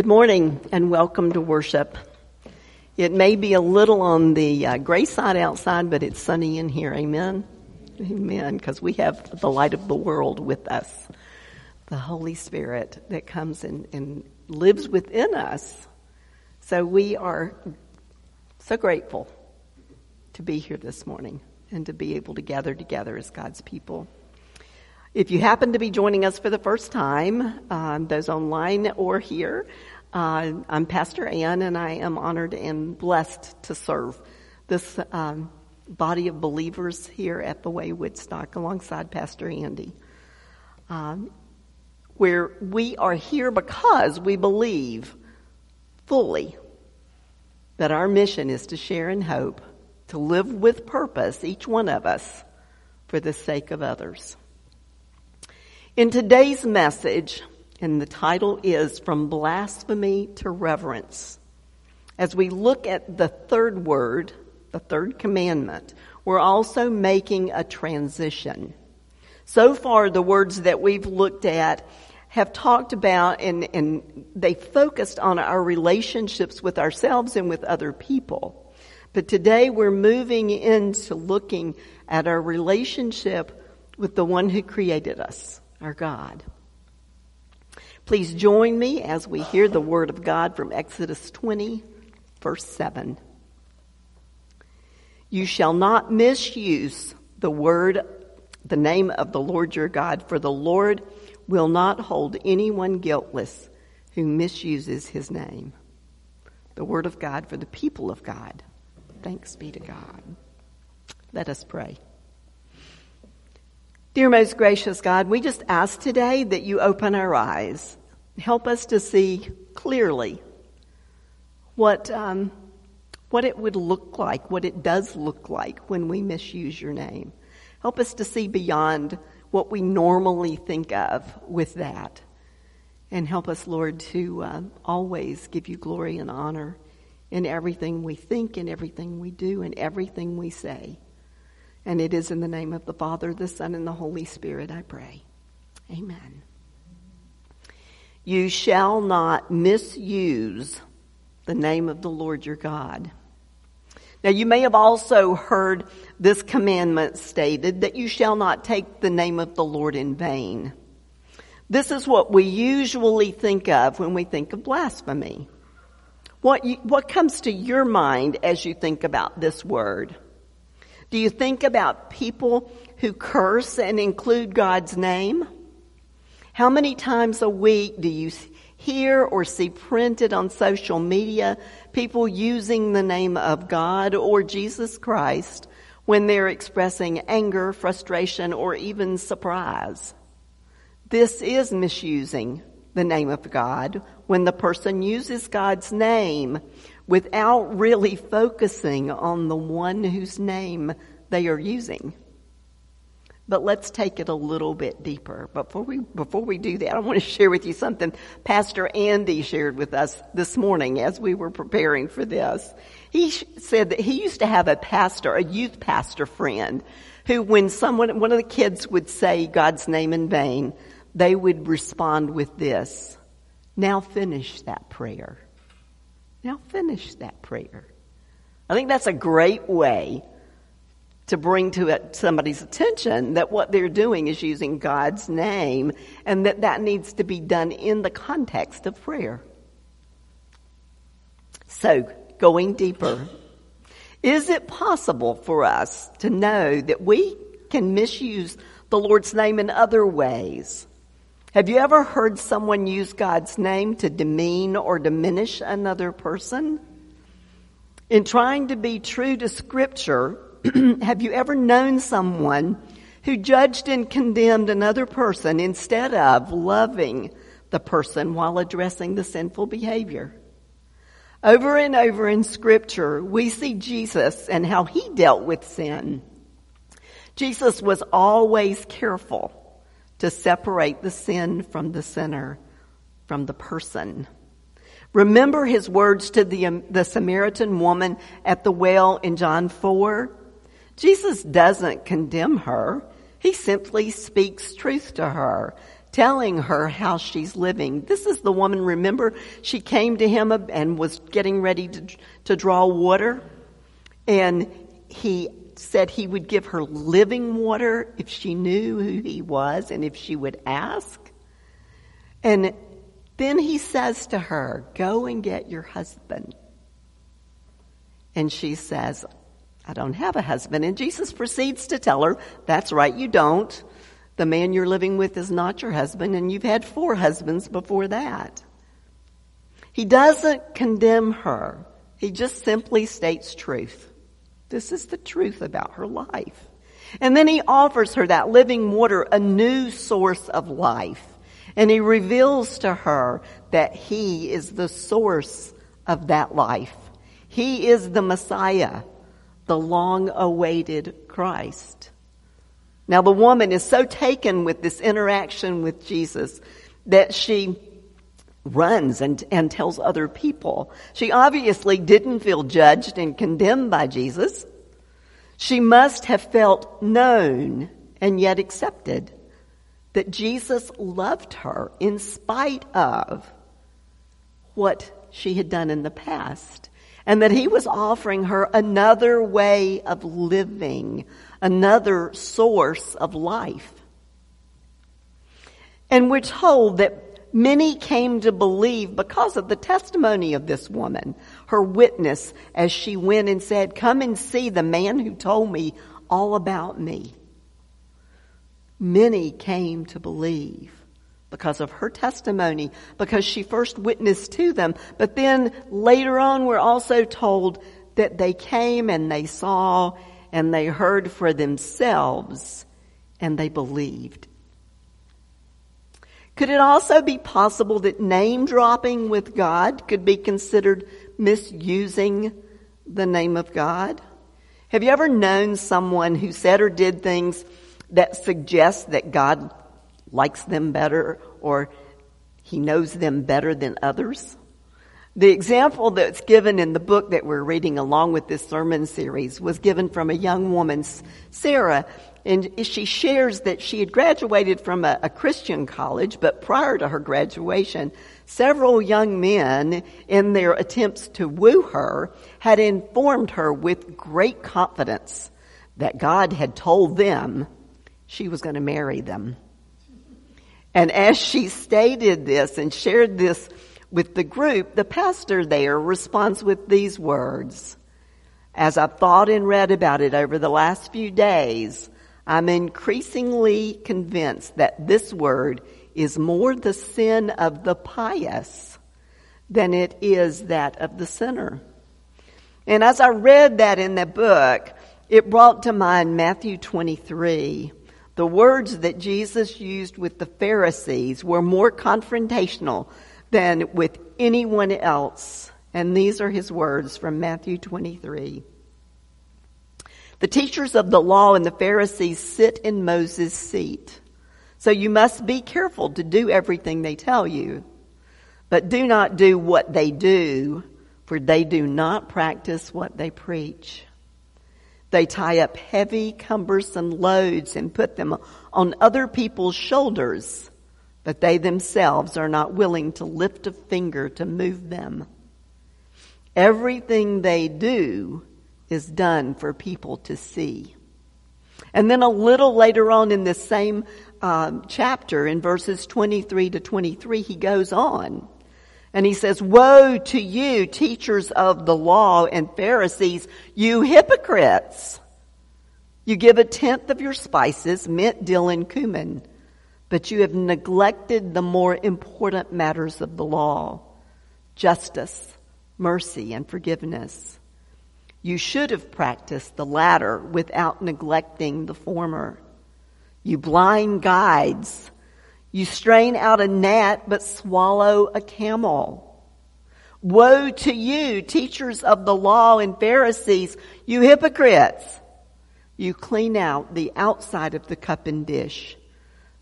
Good morning and welcome to worship. It may be a little on the uh, gray side outside, but it's sunny in here. Amen. Amen. Because we have the light of the world with us, the Holy Spirit that comes and, and lives within us. So we are so grateful to be here this morning and to be able to gather together as God's people. If you happen to be joining us for the first time, um, those online or here, uh, I'm Pastor Ann, and I am honored and blessed to serve this um, body of believers here at the Way Woodstock alongside Pastor Andy. Um, where we are here because we believe fully that our mission is to share in hope, to live with purpose, each one of us, for the sake of others. In today's message, and the title is From Blasphemy to Reverence, as we look at the third word, the third commandment, we're also making a transition. So far, the words that we've looked at have talked about and, and they focused on our relationships with ourselves and with other people. But today we're moving into looking at our relationship with the one who created us our God. Please join me as we hear the word of God from Exodus 20, verse 7. You shall not misuse the word, the name of the Lord your God, for the Lord will not hold anyone guiltless who misuses his name. The word of God for the people of God. Thanks be to God. Let us pray. Dear most gracious God, we just ask today that you open our eyes. Help us to see clearly what, um, what it would look like, what it does look like when we misuse your name. Help us to see beyond what we normally think of with that. And help us, Lord, to uh, always give you glory and honor in everything we think, in everything we do, in everything we say. And it is in the name of the Father, the Son, and the Holy Spirit I pray. Amen. You shall not misuse the name of the Lord your God. Now you may have also heard this commandment stated that you shall not take the name of the Lord in vain. This is what we usually think of when we think of blasphemy. What, you, what comes to your mind as you think about this word? Do you think about people who curse and include God's name? How many times a week do you hear or see printed on social media people using the name of God or Jesus Christ when they're expressing anger, frustration, or even surprise? This is misusing the name of God when the person uses God's name without really focusing on the one whose name they are using. But let's take it a little bit deeper. Before we, before we do that, I want to share with you something Pastor Andy shared with us this morning as we were preparing for this. He said that he used to have a pastor, a youth pastor friend, who when someone, one of the kids would say God's name in vain, they would respond with this, now finish that prayer. Now finish that prayer. I think that's a great way to bring to somebody's attention that what they're doing is using God's name and that that needs to be done in the context of prayer. So, going deeper, is it possible for us to know that we can misuse the Lord's name in other ways? Have you ever heard someone use God's name to demean or diminish another person? In trying to be true to scripture, have you ever known someone who judged and condemned another person instead of loving the person while addressing the sinful behavior? Over and over in scripture, we see Jesus and how he dealt with sin. Jesus was always careful to separate the sin from the sinner, from the person. Remember his words to the, the Samaritan woman at the well in John 4? Jesus doesn't condemn her. He simply speaks truth to her, telling her how she's living. This is the woman, remember, she came to him and was getting ready to, to draw water. And he said he would give her living water if she knew who he was and if she would ask. And then he says to her, Go and get your husband. And she says, I don't have a husband. And Jesus proceeds to tell her, That's right, you don't. The man you're living with is not your husband, and you've had four husbands before that. He doesn't condemn her. He just simply states truth. This is the truth about her life. And then he offers her that living water, a new source of life. And he reveals to her that he is the source of that life. He is the Messiah, the long awaited Christ. Now the woman is so taken with this interaction with Jesus that she runs and, and tells other people. She obviously didn't feel judged and condemned by Jesus. She must have felt known and yet accepted that Jesus loved her in spite of what she had done in the past and that he was offering her another way of living, another source of life. And we're told that many came to believe because of the testimony of this woman, her witness as she went and said, come and see the man who told me all about me. Many came to believe because of her testimony, because she first witnessed to them. But then later on, we're also told that they came and they saw and they heard for themselves and they believed. Could it also be possible that name dropping with God could be considered misusing the name of God? Have you ever known someone who said or did things that suggest that God likes them better or he knows them better than others? The example that's given in the book that we're reading along with this sermon series was given from a young woman, Sarah, and she shares that she had graduated from a, a, Christian college, but prior to her graduation, several young men, in their attempts to woo her, had informed her with great confidence that God had told them she was going to marry them. And as she stated this and shared this with the group, the pastor there responds with these words. As I've thought and read about it over the last few days, I'm increasingly convinced that this word is more the sin of the pious than it is that of the sinner. And as I read that in the book, it brought to mind Matthew 23. The words that Jesus used with the Pharisees were more confrontational than with anyone else. And these are his words from Matthew 23. The teachers of the law and the Pharisees sit in Moses' seat. So you must be careful to do everything they tell you. But do not do what they do, for they do not practice what they preach. They tie up heavy, cumbersome loads and put them on other people's shoulders, but they themselves are not willing to lift a finger to move them. Everything they do is done for people to see. And then a little later on in this same um, chapter, in verses 23 to 23, he goes on. And he says, Woe to you, teachers of the law and Pharisees, you hypocrites! You give a tenth of your spices, mint, dill, and cumin, but you have neglected the more important matters of the law justice, mercy, and forgiveness. You should have practiced the latter without neglecting the former. You blind guides. You strain out a gnat but swallow a camel. Woe to you, teachers of the law and Pharisees, you hypocrites! You clean out the outside of the cup and dish,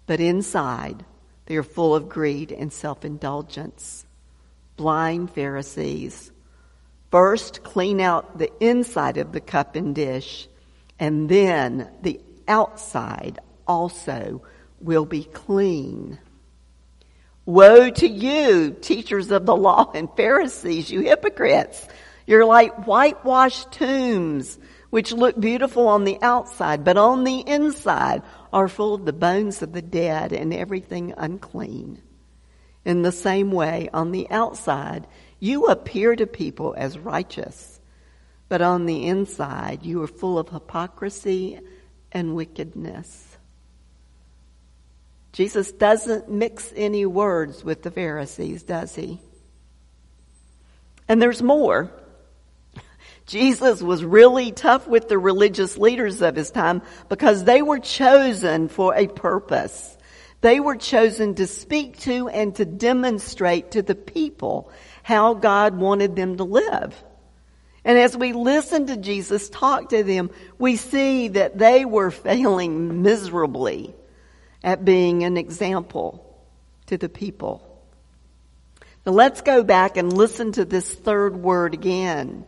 but inside they are full of greed and self-indulgence. Blind Pharisees, First, clean out the inside of the cup and dish, and then the outside also will be clean. Woe to you, teachers of the law and Pharisees, you hypocrites. You're like whitewashed tombs, which look beautiful on the outside, but on the inside are full of the bones of the dead and everything unclean. In the same way, on the outside, you appear to people as righteous, but on the inside, you are full of hypocrisy and wickedness. Jesus doesn't mix any words with the Pharisees, does he? And there's more. Jesus was really tough with the religious leaders of his time because they were chosen for a purpose. They were chosen to speak to and to demonstrate to the people how God wanted them to live. And as we listen to Jesus talk to them, we see that they were failing miserably at being an example to the people. Now let's go back and listen to this third word again.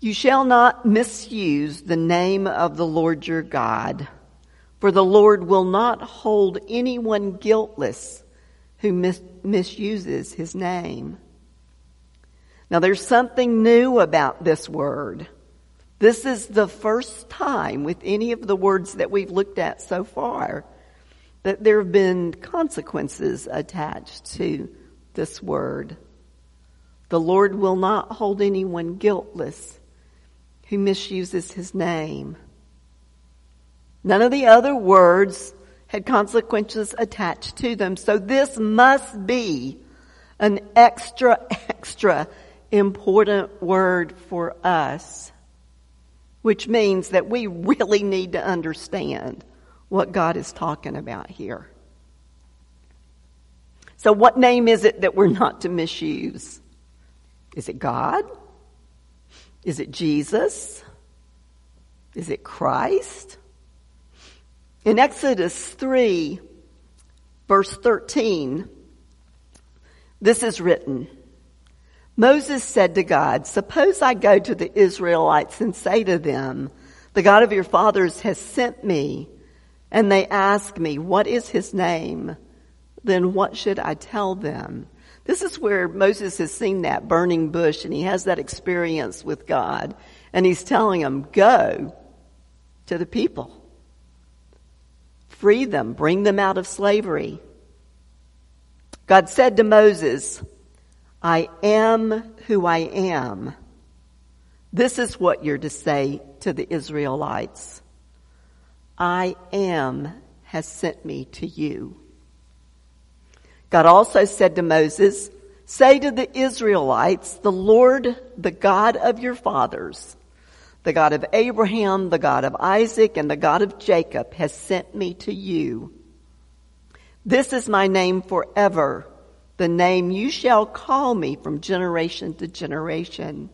You shall not misuse the name of the Lord your God, for the Lord will not hold anyone guiltless who mis- misuses his name. Now there's something new about this word. This is the first time with any of the words that we've looked at so far that there have been consequences attached to this word. The Lord will not hold anyone guiltless who misuses his name. None of the other words had consequences attached to them. So this must be an extra, extra important word for us, which means that we really need to understand what God is talking about here. So what name is it that we're not to misuse? Is it God? Is it Jesus? Is it Christ? In Exodus 3, verse 13, this is written. Moses said to God, suppose I go to the Israelites and say to them, the God of your fathers has sent me, and they ask me, what is his name? Then what should I tell them? This is where Moses has seen that burning bush and he has that experience with God. And he's telling them, go to the people. Free them, bring them out of slavery. God said to Moses, I am who I am. This is what you're to say to the Israelites. I am has sent me to you. God also said to Moses, say to the Israelites, the Lord, the God of your fathers, the God of Abraham, the God of Isaac, and the God of Jacob has sent me to you. This is my name forever, the name you shall call me from generation to generation.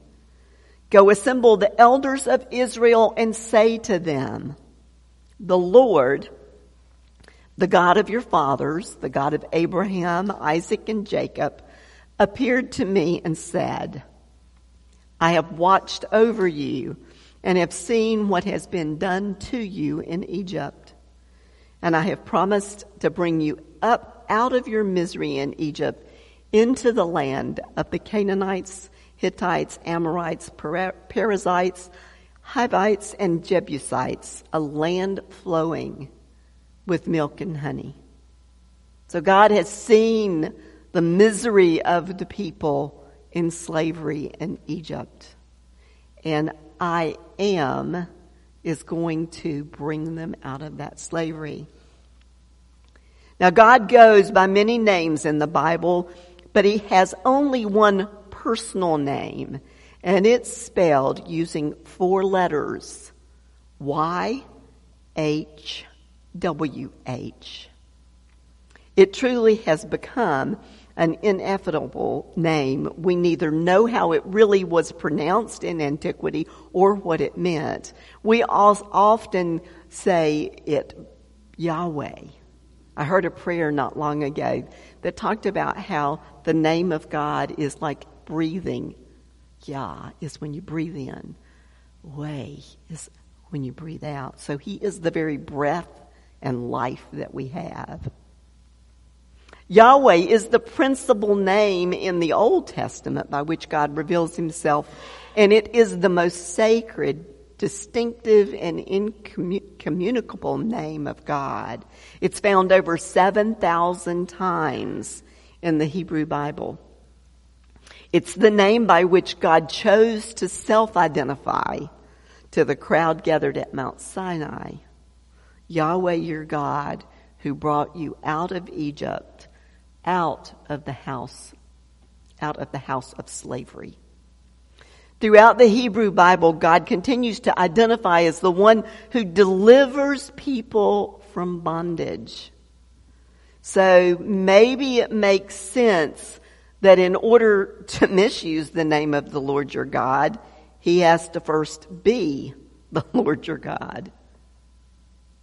Go assemble the elders of Israel and say to them, the Lord, the God of your fathers, the God of Abraham, Isaac, and Jacob, appeared to me and said, I have watched over you and have seen what has been done to you in Egypt. And I have promised to bring you up out of your misery in Egypt into the land of the Canaanites, Hittites, Amorites, Perizzites, Hivites, and Jebusites, a land flowing with milk and honey. So God has seen the misery of the people in slavery in Egypt. And I am is going to bring them out of that slavery. Now God goes by many names in the Bible, but he has only one personal name, and it's spelled using four letters. Y H W H. It truly has become an inevitable name. We neither know how it really was pronounced in antiquity or what it meant. We often say it Yahweh. I heard a prayer not long ago that talked about how the name of God is like breathing. Yah is when you breathe in. Way is when you breathe out. So he is the very breath and life that we have. Yahweh is the principal name in the Old Testament by which God reveals himself, and it is the most sacred, distinctive, and incommunicable name of God. It's found over 7,000 times in the Hebrew Bible. It's the name by which God chose to self-identify to the crowd gathered at Mount Sinai. Yahweh your God who brought you out of Egypt, out of the house, out of the house of slavery. Throughout the Hebrew Bible, God continues to identify as the one who delivers people from bondage. So maybe it makes sense that in order to misuse the name of the Lord your God, he has to first be the Lord your God.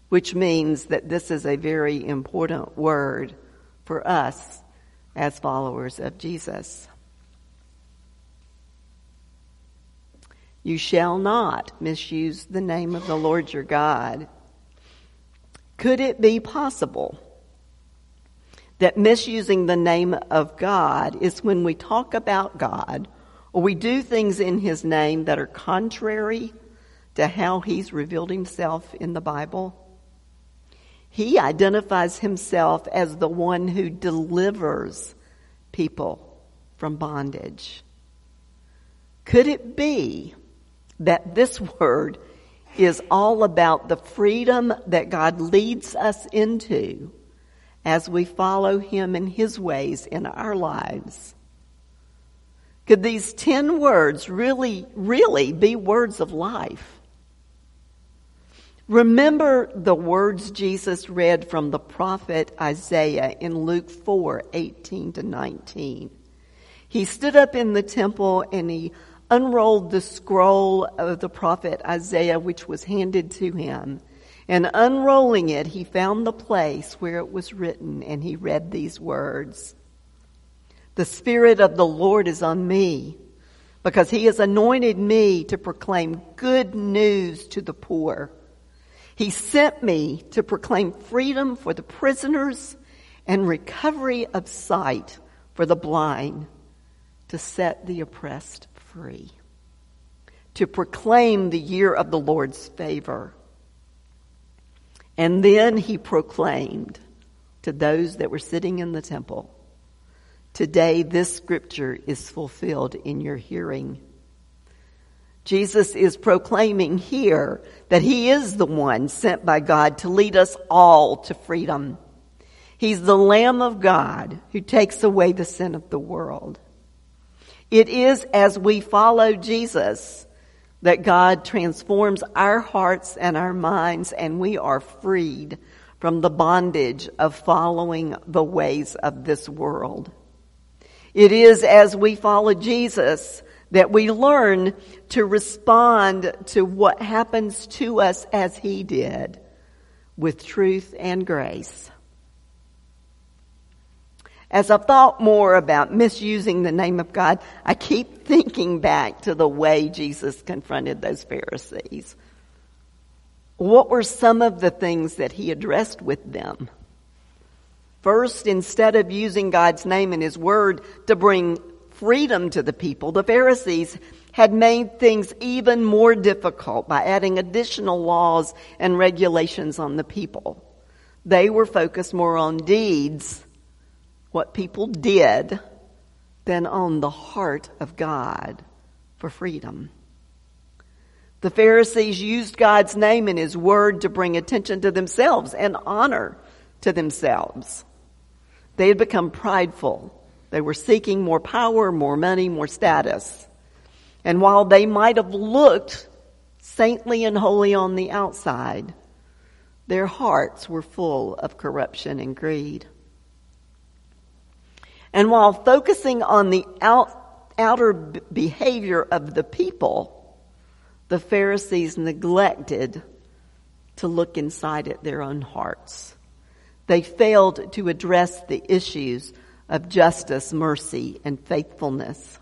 Which means that this is a very important word for us as followers of Jesus. You shall not misuse the name of the Lord your God. Could it be possible that misusing the name of God is when we talk about God or we do things in His name that are contrary to how He's revealed Himself in the Bible? He identifies Himself as the one who delivers people from bondage. Could it be that this word is all about the freedom that God leads us into as we follow Him in His ways in our lives. Could these ten words really, really be words of life? Remember the words Jesus read from the prophet Isaiah in Luke 4, 18 to 19. He stood up in the temple and he unrolled the scroll of the prophet Isaiah, which was handed to him. And unrolling it, he found the place where it was written, and he read these words The Spirit of the Lord is on me, because he has anointed me to proclaim good news to the poor. He sent me to proclaim freedom for the prisoners and recovery of sight for the blind, to set the oppressed free, to proclaim the year of the Lord's favor and then he proclaimed to those that were sitting in the temple, Today this scripture is fulfilled in your hearing. Jesus is proclaiming here that he is the one sent by God to lead us all to freedom. He's the Lamb of God who takes away the sin of the world. It is as we follow Jesus that God transforms our hearts and our minds and we are freed from the bondage of following the ways of this world. It is as we follow Jesus that we learn to respond to what happens to us as he did with truth and grace. As I've thought more about misusing the name of God, I keep thinking back to the way Jesus confronted those Pharisees. What were some of the things that he addressed with them? First, instead of using God's name and his word to bring freedom to the people, the Pharisees had made things even more difficult by adding additional laws and regulations on the people. They were focused more on deeds what people did than on the heart of God for freedom. The Pharisees used God's name and His word to bring attention to themselves and honor to themselves. They had become prideful. They were seeking more power, more money, more status. And while they might have looked saintly and holy on the outside, their hearts were full of corruption and greed. And while focusing on the out, outer behavior of the people, the Pharisees neglected to look inside at their own hearts. They failed to address the issues of justice, mercy, and faithfulness.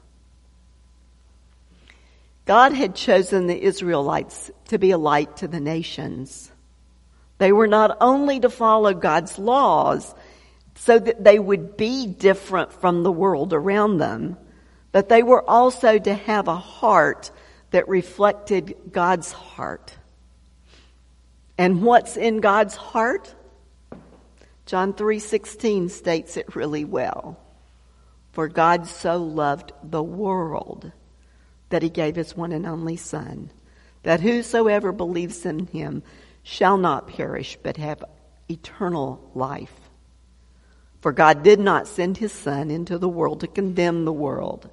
God had chosen the Israelites to be a light to the nations. They were not only to follow God's laws, so that they would be different from the world around them, but they were also to have a heart that reflected God's heart. And what's in God's heart? John 3:16 states it really well. For God so loved the world that he gave his one and only son, that whosoever believes in him shall not perish but have eternal life. For God did not send his Son into the world to condemn the world,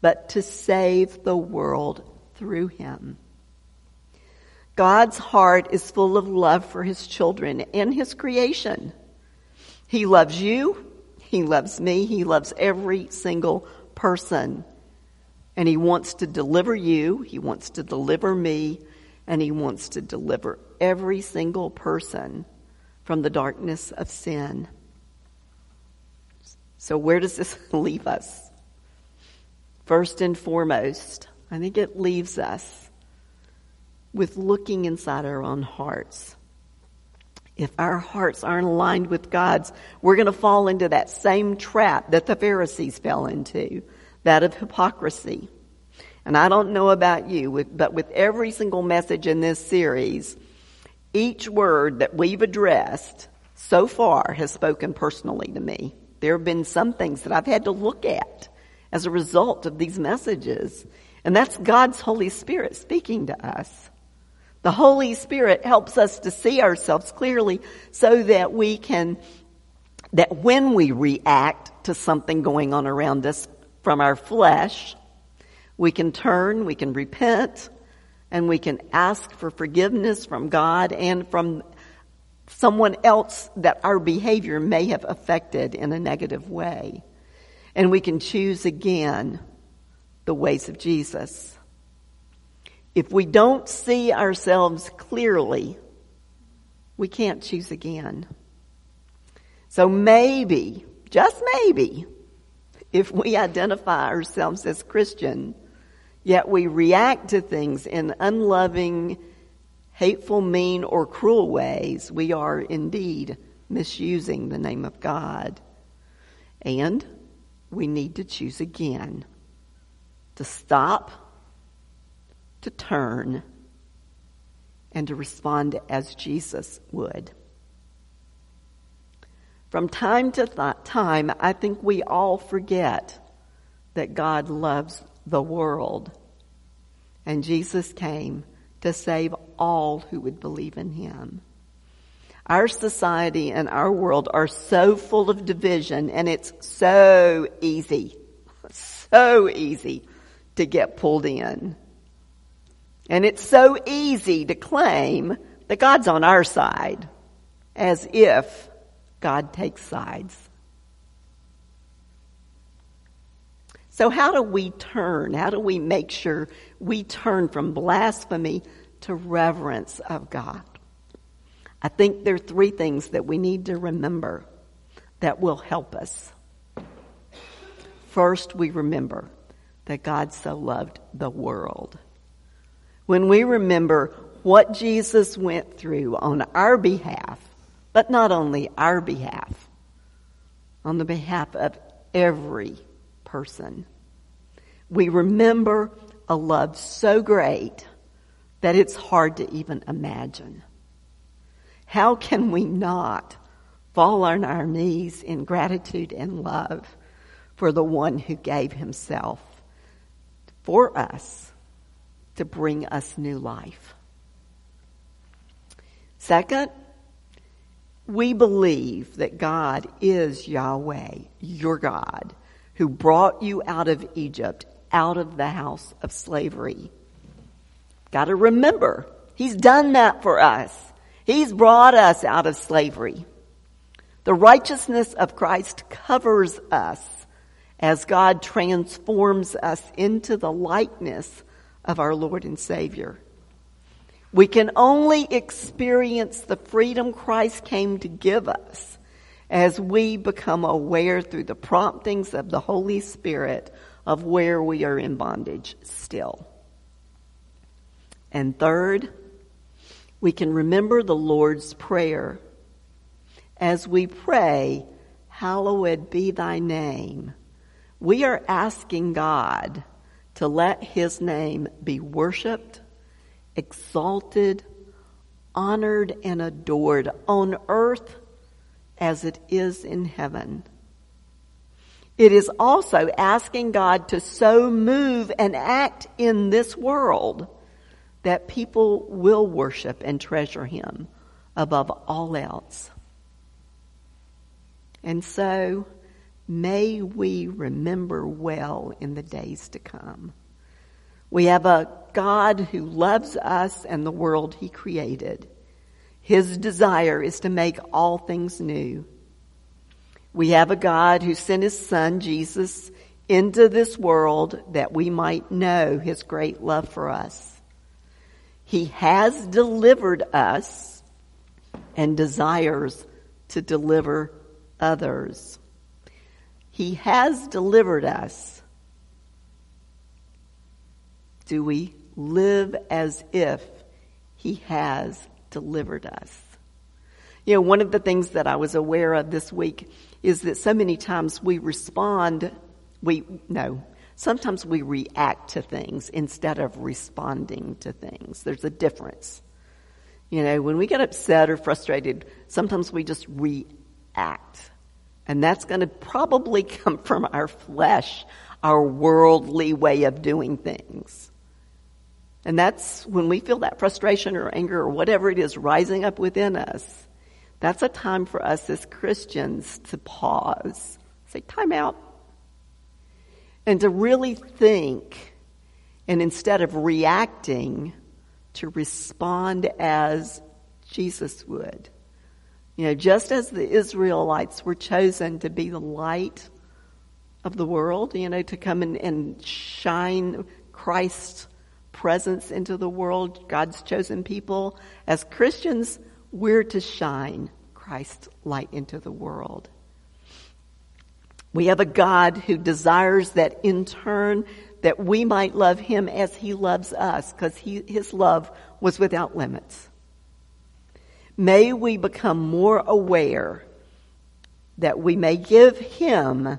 but to save the world through him. God's heart is full of love for his children and his creation. He loves you, he loves me, he loves every single person. And he wants to deliver you, he wants to deliver me, and he wants to deliver every single person from the darkness of sin. So, where does this leave us? First and foremost, I think it leaves us with looking inside our own hearts. If our hearts aren't aligned with God's, we're going to fall into that same trap that the Pharisees fell into, that of hypocrisy. And I don't know about you, but with every single message in this series, each word that we've addressed so far has spoken personally to me. There have been some things that I've had to look at as a result of these messages. And that's God's Holy Spirit speaking to us. The Holy Spirit helps us to see ourselves clearly so that we can, that when we react to something going on around us from our flesh, we can turn, we can repent, and we can ask for forgiveness from God and from someone else that our behavior may have affected in a negative way. And we can choose again the ways of Jesus. If we don't see ourselves clearly, we can't choose again. So maybe, just maybe, if we identify ourselves as Christian, yet we react to things in unloving, hateful, mean, or cruel ways, we are indeed misusing the name of God. And we need to choose again to stop, to turn, and to respond as Jesus would. From time to th- time, I think we all forget that God loves the world. And Jesus came to save all who would believe in him. Our society and our world are so full of division and it's so easy, so easy to get pulled in. And it's so easy to claim that God's on our side as if God takes sides. So how do we turn? How do we make sure we turn from blasphemy to reverence of God. I think there are three things that we need to remember that will help us. First, we remember that God so loved the world. When we remember what Jesus went through on our behalf, but not only our behalf, on the behalf of every person, we remember a love so great that it's hard to even imagine. How can we not fall on our knees in gratitude and love for the one who gave himself for us to bring us new life? Second, we believe that God is Yahweh, your God, who brought you out of Egypt, out of the house of slavery. Got to remember, He's done that for us. He's brought us out of slavery. The righteousness of Christ covers us as God transforms us into the likeness of our Lord and Savior. We can only experience the freedom Christ came to give us as we become aware through the promptings of the Holy Spirit of where we are in bondage still. And third, we can remember the Lord's Prayer. As we pray, hallowed be thy name. We are asking God to let his name be worshiped, exalted, honored, and adored on earth as it is in heaven. It is also asking God to so move and act in this world that people will worship and treasure Him above all else. And so may we remember well in the days to come. We have a God who loves us and the world He created. His desire is to make all things new. We have a God who sent his son, Jesus, into this world that we might know his great love for us. He has delivered us and desires to deliver others. He has delivered us. Do we live as if he has delivered us? You know, one of the things that I was aware of this week is that so many times we respond, we, no, sometimes we react to things instead of responding to things. There's a difference. You know, when we get upset or frustrated, sometimes we just react. And that's going to probably come from our flesh, our worldly way of doing things. And that's when we feel that frustration or anger or whatever it is rising up within us. That's a time for us as Christians to pause, say, time out, and to really think, and instead of reacting, to respond as Jesus would. You know, just as the Israelites were chosen to be the light of the world, you know, to come and, and shine Christ's presence into the world, God's chosen people, as Christians, we're to shine Christ's light into the world. We have a God who desires that in turn that we might love him as he loves us because his love was without limits. May we become more aware that we may give him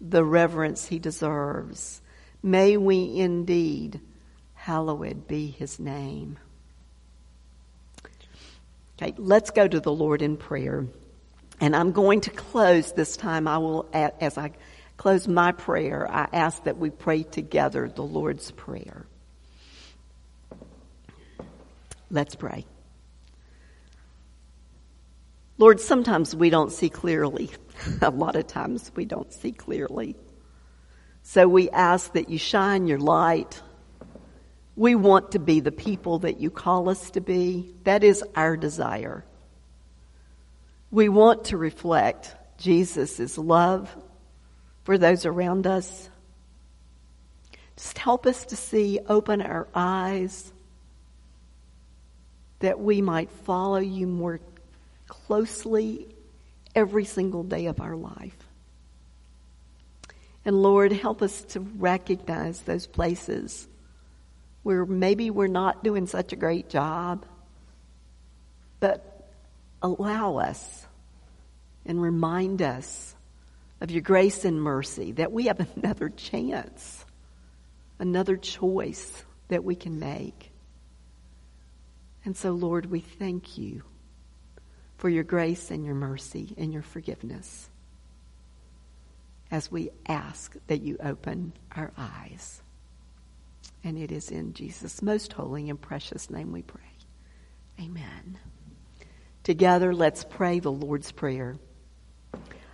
the reverence he deserves. May we indeed hallowed be his name. Okay, let's go to the Lord in prayer. And I'm going to close this time. I will, as I close my prayer, I ask that we pray together the Lord's Prayer. Let's pray. Lord, sometimes we don't see clearly. A lot of times we don't see clearly. So we ask that you shine your light we want to be the people that you call us to be. That is our desire. We want to reflect Jesus' love for those around us. Just help us to see, open our eyes, that we might follow you more closely every single day of our life. And Lord, help us to recognize those places where maybe we're not doing such a great job, but allow us and remind us of your grace and mercy that we have another chance, another choice that we can make. And so, Lord, we thank you for your grace and your mercy and your forgiveness as we ask that you open our eyes. And it is in Jesus' most holy and precious name we pray. Amen. Together, let's pray the Lord's Prayer.